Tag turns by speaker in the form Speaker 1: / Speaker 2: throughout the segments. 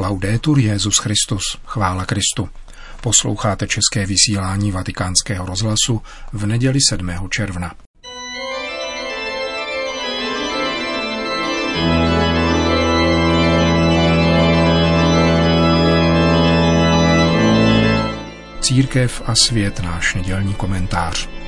Speaker 1: Laudetur Jezus Christus, chvála Kristu. Posloucháte české vysílání Vatikánského rozhlasu v neděli 7. června. Církev a svět náš nedělní komentář.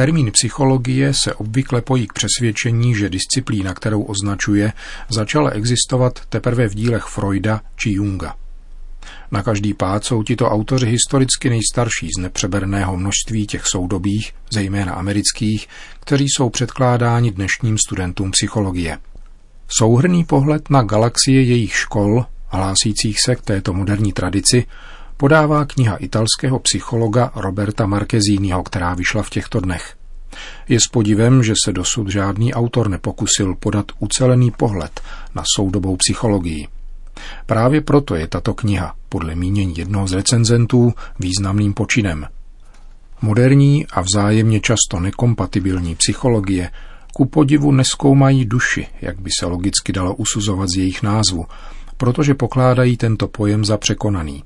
Speaker 1: Termín psychologie se obvykle pojí k přesvědčení, že disciplína, kterou označuje, začala existovat teprve v dílech Freuda či Junga. Na každý pád jsou tito autoři historicky nejstarší z nepřeberného množství těch soudobých, zejména amerických, kteří jsou předkládáni dnešním studentům psychologie. Souhrný pohled na galaxie jejich škol, hlásících se k této moderní tradici, podává kniha italského psychologa Roberta Marquezínyho, která vyšla v těchto dnech. Je s podivem, že se dosud žádný autor nepokusil podat ucelený pohled na soudobou psychologii. Právě proto je tato kniha, podle mínění jednoho z recenzentů, významným počinem. Moderní a vzájemně často nekompatibilní psychologie ku podivu neskoumají duši, jak by se logicky dalo usuzovat z jejich názvu, protože pokládají tento pojem za překonaný.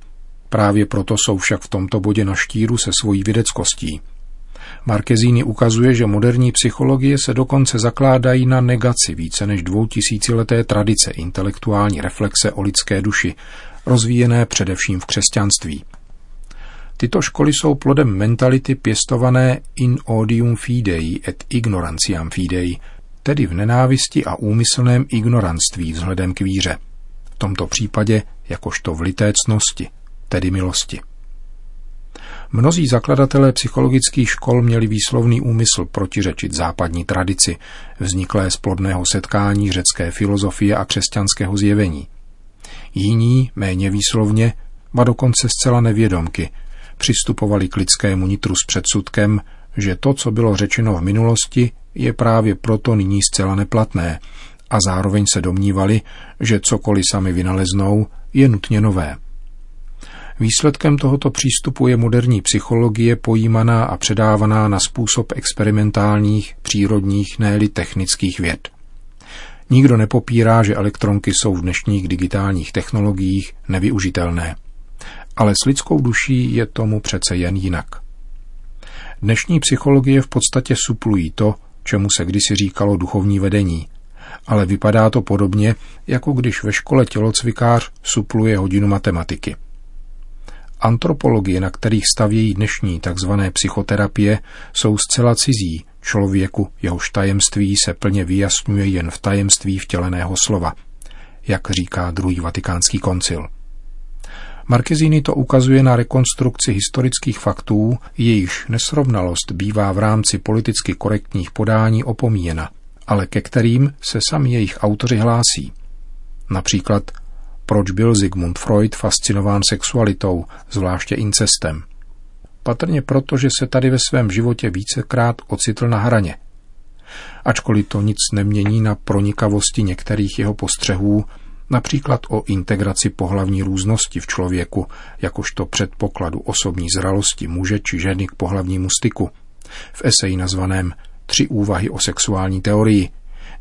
Speaker 1: Právě proto jsou však v tomto bodě na štíru se svojí vědeckostí. Markezíny ukazuje, že moderní psychologie se dokonce zakládají na negaci více než dvoutisícileté tradice intelektuální reflexe o lidské duši, rozvíjené především v křesťanství. Tyto školy jsou plodem mentality pěstované in odium fidei et ignorantiam fidei, tedy v nenávisti a úmyslném ignoranství vzhledem k víře. V tomto případě jakožto v litécnosti, tedy milosti. Mnozí zakladatelé psychologických škol měli výslovný úmysl protiřečit západní tradici, vzniklé z plodného setkání řecké filozofie a křesťanského zjevení. Jiní, méně výslovně, ba dokonce zcela nevědomky, přistupovali k lidskému nitru s předsudkem, že to, co bylo řečeno v minulosti, je právě proto nyní zcela neplatné a zároveň se domnívali, že cokoliv sami vynaleznou, je nutně nové. Výsledkem tohoto přístupu je moderní psychologie pojímaná a předávaná na způsob experimentálních, přírodních, ne technických věd. Nikdo nepopírá, že elektronky jsou v dnešních digitálních technologiích nevyužitelné. Ale s lidskou duší je tomu přece jen jinak. Dnešní psychologie v podstatě suplují to, čemu se kdysi říkalo duchovní vedení, ale vypadá to podobně, jako když ve škole tělocvikář supluje hodinu matematiky. Antropologie, na kterých stavějí dnešní tzv. psychoterapie, jsou zcela cizí člověku, jehož tajemství se plně vyjasňuje jen v tajemství vtěleného slova, jak říká druhý vatikánský koncil. Markezíny to ukazuje na rekonstrukci historických faktů, jejichž nesrovnalost bývá v rámci politicky korektních podání opomíjena, ale ke kterým se sami jejich autoři hlásí. Například proč byl Sigmund Freud fascinován sexualitou, zvláště incestem. Patrně proto, že se tady ve svém životě vícekrát ocitl na hraně. Ačkoliv to nic nemění na pronikavosti některých jeho postřehů, například o integraci pohlavní různosti v člověku, jakožto předpokladu osobní zralosti muže či ženy k pohlavnímu styku, v eseji nazvaném Tři úvahy o sexuální teorii,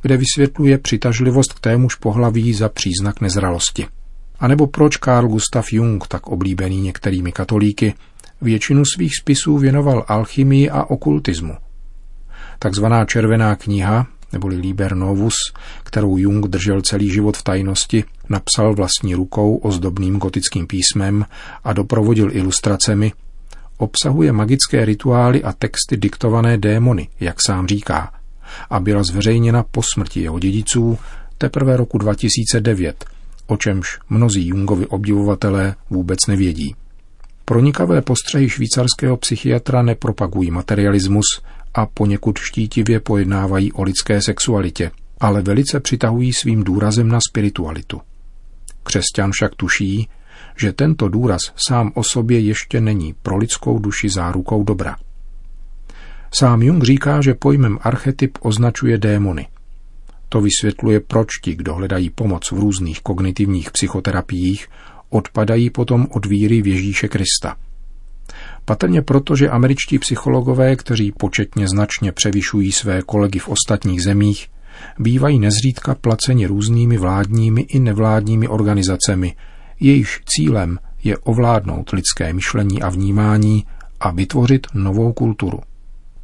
Speaker 1: kde vysvětluje přitažlivost k témuž pohlaví za příznak nezralosti. A nebo proč Carl Gustav Jung, tak oblíbený některými katolíky, většinu svých spisů věnoval alchymii a okultismu. Takzvaná červená kniha, neboli Liber Novus, kterou Jung držel celý život v tajnosti, napsal vlastní rukou ozdobným gotickým písmem a doprovodil ilustracemi, obsahuje magické rituály a texty diktované démony, jak sám říká, a byla zveřejněna po smrti jeho dědiců teprve roku 2009, o čemž mnozí Jungovi obdivovatelé vůbec nevědí. Pronikavé postřehy švýcarského psychiatra nepropagují materialismus a poněkud štítivě pojednávají o lidské sexualitě, ale velice přitahují svým důrazem na spiritualitu. Křesťan však tuší, že tento důraz sám o sobě ještě není pro lidskou duši zárukou dobra. Sám Jung říká, že pojmem archetyp označuje démony. To vysvětluje, proč ti, kdo hledají pomoc v různých kognitivních psychoterapiích, odpadají potom od víry v Ježíše Krista. Patrně proto, že američtí psychologové, kteří početně značně převyšují své kolegy v ostatních zemích, bývají nezřídka placeni různými vládními i nevládními organizacemi, jejichž cílem je ovládnout lidské myšlení a vnímání a vytvořit novou kulturu.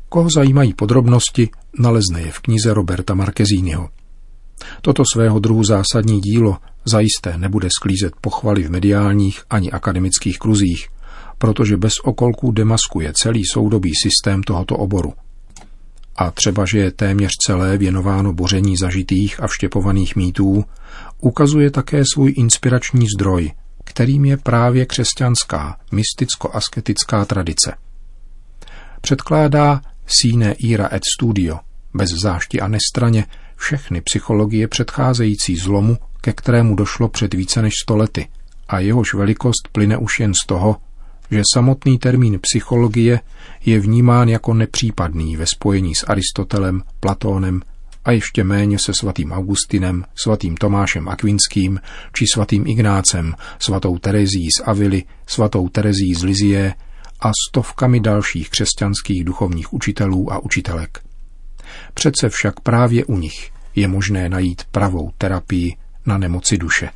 Speaker 1: Koho zajímají podrobnosti, nalezne je v knize Roberta Markezínyho. Toto svého druhu zásadní dílo zajisté nebude sklízet pochvaly v mediálních ani akademických kruzích, protože bez okolků demaskuje celý soudobý systém tohoto oboru. A třeba, že je téměř celé věnováno boření zažitých a vštěpovaných mýtů, ukazuje také svůj inspirační zdroj, kterým je právě křesťanská, mysticko-asketická tradice. Předkládá Sine Ira et Studio, bez zášti a nestraně, všechny psychologie předcházející zlomu, ke kterému došlo před více než stolety, a jehož velikost plyne už jen z toho, že samotný termín psychologie je vnímán jako nepřípadný ve spojení s Aristotelem, Platónem a ještě méně se svatým Augustinem, svatým Tomášem Akvinským či svatým Ignácem, svatou Terezí z Avily, svatou Terezí z Lizie a stovkami dalších křesťanských duchovních učitelů a učitelek. Přece však právě u nich je možné najít pravou terapii na nemoci duše.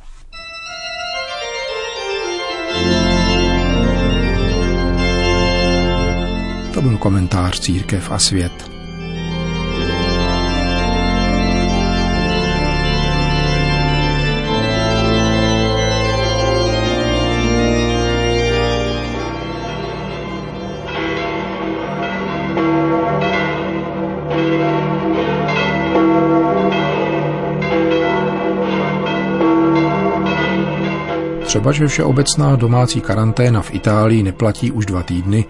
Speaker 1: To byl komentář Církev a svět. Třeba, že všeobecná domácí karanténa v Itálii neplatí už dva týdny,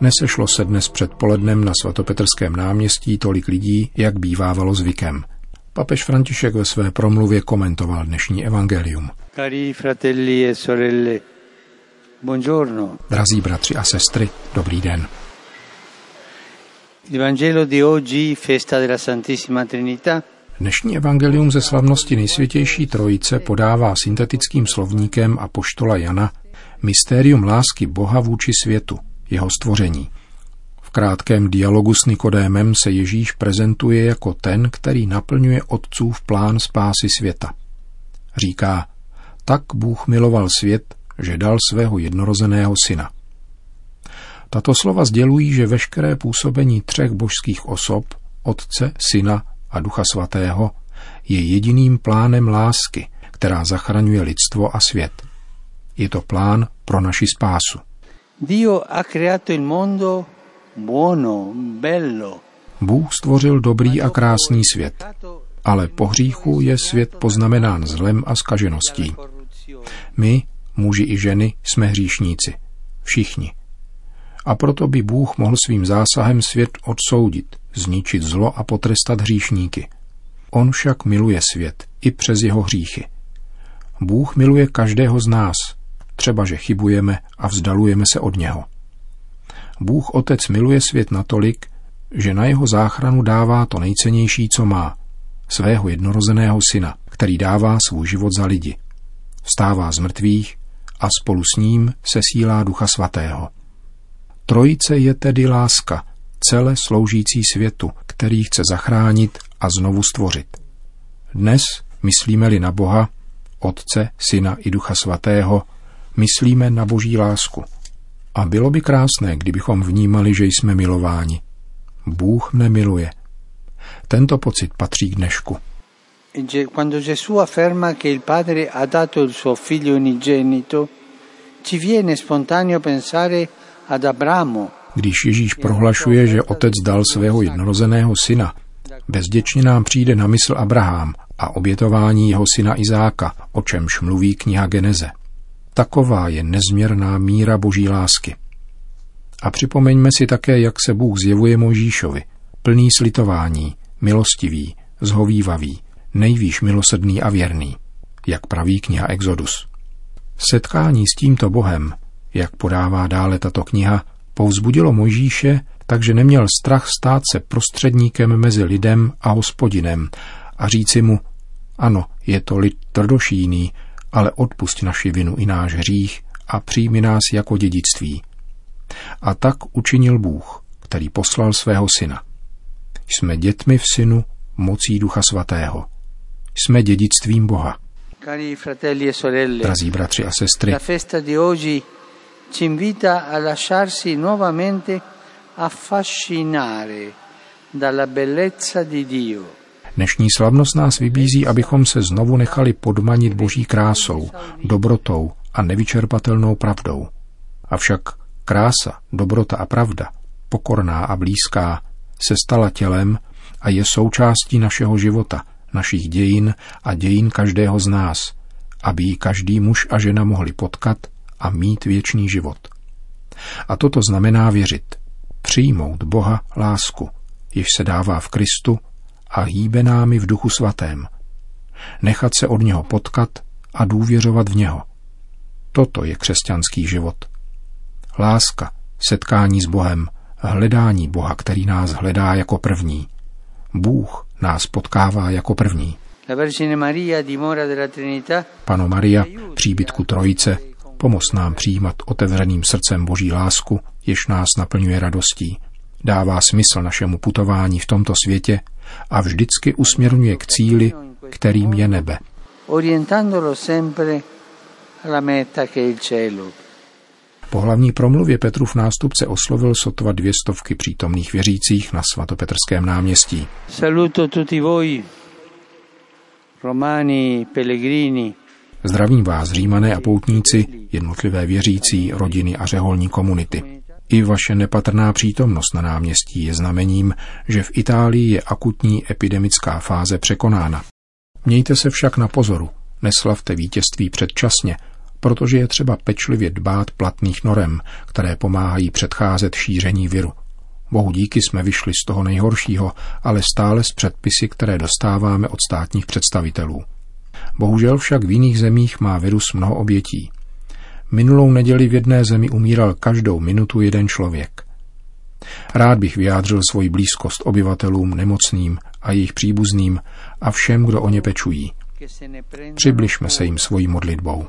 Speaker 1: nesešlo se dnes předpolednem na svatopetrském náměstí tolik lidí, jak bývávalo zvykem. Papež František ve své promluvě komentoval dnešní evangelium.
Speaker 2: Cari fratelli e sorelle, buongiorno.
Speaker 1: Drazí bratři a sestry, dobrý den.
Speaker 2: Il Vangelo di oggi, festa della Santissima Trinità,
Speaker 1: Dnešní evangelium ze slavnosti nejsvětější trojice podává syntetickým slovníkem a poštola Jana mystérium lásky Boha vůči světu, jeho stvoření. V krátkém dialogu s Nikodémem se Ježíš prezentuje jako ten, který naplňuje otcův plán spásy světa. Říká, tak Bůh miloval svět, že dal svého jednorozeného syna. Tato slova sdělují, že veškeré působení třech božských osob, Otce, Syna a Ducha Svatého, je jediným plánem lásky, která zachraňuje lidstvo a svět. Je to plán pro naši spásu.
Speaker 2: Dio ha creato il mondo buono, bello.
Speaker 1: Bůh stvořil dobrý a krásný svět, ale po hříchu je svět poznamenán zlem a skažeností. My, muži i ženy, jsme hříšníci. Všichni. A proto by Bůh mohl svým zásahem svět odsoudit, zničit zlo a potrestat hříšníky. On však miluje svět i přes jeho hříchy. Bůh miluje každého z nás, třeba že chybujeme a vzdalujeme se od něho. Bůh Otec miluje svět natolik, že na jeho záchranu dává to nejcennější, co má, svého jednorozeného syna, který dává svůj život za lidi. Vstává z mrtvých a spolu s ním se sílá Ducha Svatého. Trojice je tedy láska, celé sloužící světu, který chce zachránit a znovu stvořit. Dnes, myslíme-li na Boha, Otce, Syna i Ducha Svatého, myslíme na Boží lásku. A bylo by krásné, kdybychom vnímali, že jsme milováni. Bůh mne miluje. Tento pocit patří k dnešku.
Speaker 2: Quando Gesù afferma che il Padre ha dato il suo figlio unigenito, ci viene spontaneo pensare
Speaker 1: když Ježíš prohlašuje, že otec dal svého jednorozeného syna, bezděčně nám přijde na mysl Abraham a obětování jeho syna Izáka, o čemž mluví kniha Geneze. Taková je nezměrná míra boží lásky. A připomeňme si také, jak se Bůh zjevuje Možíšovi, plný slitování, milostivý, zhovývavý, nejvýš milosrdný a věrný, jak praví kniha Exodus. Setkání s tímto Bohem, jak podává dále tato kniha, povzbudilo Mojžíše, takže neměl strach stát se prostředníkem mezi lidem a hospodinem a říci mu, ano, je to lid trdošíný, ale odpust naši vinu i náš hřích a přijmi nás jako dědictví. A tak učinil Bůh, který poslal svého syna. Jsme dětmi v synu mocí Ducha Svatého. Jsme dědictvím Boha.
Speaker 2: E sorelle,
Speaker 1: Drazí bratři a sestry,
Speaker 2: ci invita a lasciarsi nuovamente affascinare dalla bellezza di Dio.
Speaker 1: dnešní slavnost nás vybízí, abychom se znovu nechali podmanit boží krásou, dobrotou a nevyčerpatelnou pravdou. Avšak krása, dobrota a pravda, pokorná a blízká, se stala tělem a je součástí našeho života, našich dějin a dějin každého z nás, aby ji každý muž a žena mohli potkat a mít věčný život. A toto znamená věřit, přijmout Boha lásku, jež se dává v Kristu a hýbe námi v duchu svatém. Nechat se od něho potkat a důvěřovat v něho. Toto je křesťanský život. Láska, setkání s Bohem, hledání Boha, který nás hledá jako první. Bůh nás potkává jako první. Pano Maria, příbytku Trojice, pomoz nám přijímat otevřeným srdcem Boží lásku, jež nás naplňuje radostí, dává smysl našemu putování v tomto světě a vždycky usměrňuje k cíli, kterým je nebe. Po hlavní promluvě Petrův nástupce oslovil sotva dvě stovky přítomných věřících na svatopetrském náměstí.
Speaker 2: Saluto tutti voi, romani, pellegrini,
Speaker 1: Zdravím vás, římané a poutníci, jednotlivé věřící, rodiny a řeholní komunity. I vaše nepatrná přítomnost na náměstí je znamením, že v Itálii je akutní epidemická fáze překonána. Mějte se však na pozoru, neslavte vítězství předčasně, protože je třeba pečlivě dbát platných norem, které pomáhají předcházet šíření viru. Bohu díky jsme vyšli z toho nejhoršího, ale stále s předpisy, které dostáváme od státních představitelů. Bohužel však v jiných zemích má virus mnoho obětí. Minulou neděli v jedné zemi umíral každou minutu jeden člověk. Rád bych vyjádřil svoji blízkost obyvatelům nemocným a jejich příbuzným a všem, kdo o ně pečují. Přibližme se jim svojí modlitbou.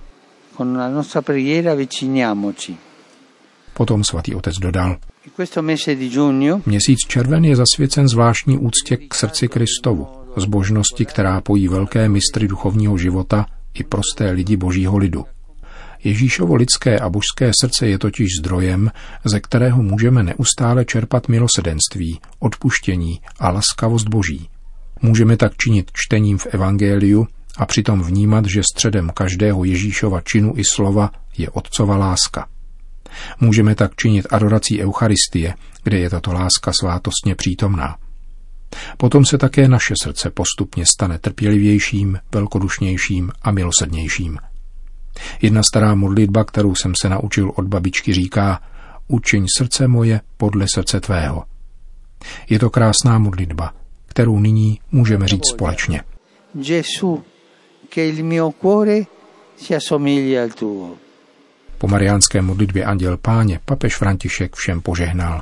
Speaker 1: Potom svatý otec dodal, měsíc červen je zasvěcen zvláštní úctě k srdci Kristovu, zbožnosti, která pojí velké mistry duchovního života i prosté lidi božího lidu. Ježíšovo lidské a božské srdce je totiž zdrojem, ze kterého můžeme neustále čerpat milosedenství, odpuštění a laskavost boží. Můžeme tak činit čtením v Evangeliu a přitom vnímat, že středem každého Ježíšova činu i slova je otcova láska. Můžeme tak činit adorací Eucharistie, kde je tato láska svátostně přítomná. Potom se také naše srdce postupně stane trpělivějším, velkodušnějším a milosrdnějším. Jedna stará modlitba, kterou jsem se naučil od babičky, říká Učiň srdce moje podle srdce tvého. Je to krásná modlitba, kterou nyní můžeme říct společně.
Speaker 2: Gesù, che il mio cuore si assomigli al tuo.
Speaker 1: Po mariánské modlitbě Anděl Páně papež František všem požehnal.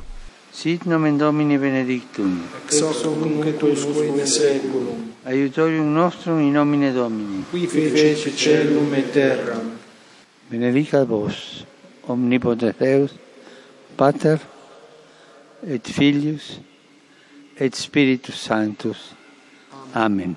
Speaker 2: Sit nomen Domini benedictum.
Speaker 3: ex hoc nunc et usque in seculum,
Speaker 2: Aiutorium nostrum in nomine Domini.
Speaker 3: qui fece celum et terram,
Speaker 2: Benedicat vos, omnipotens Deus, Pater, et Filius, et Spiritus Sanctus. Amen.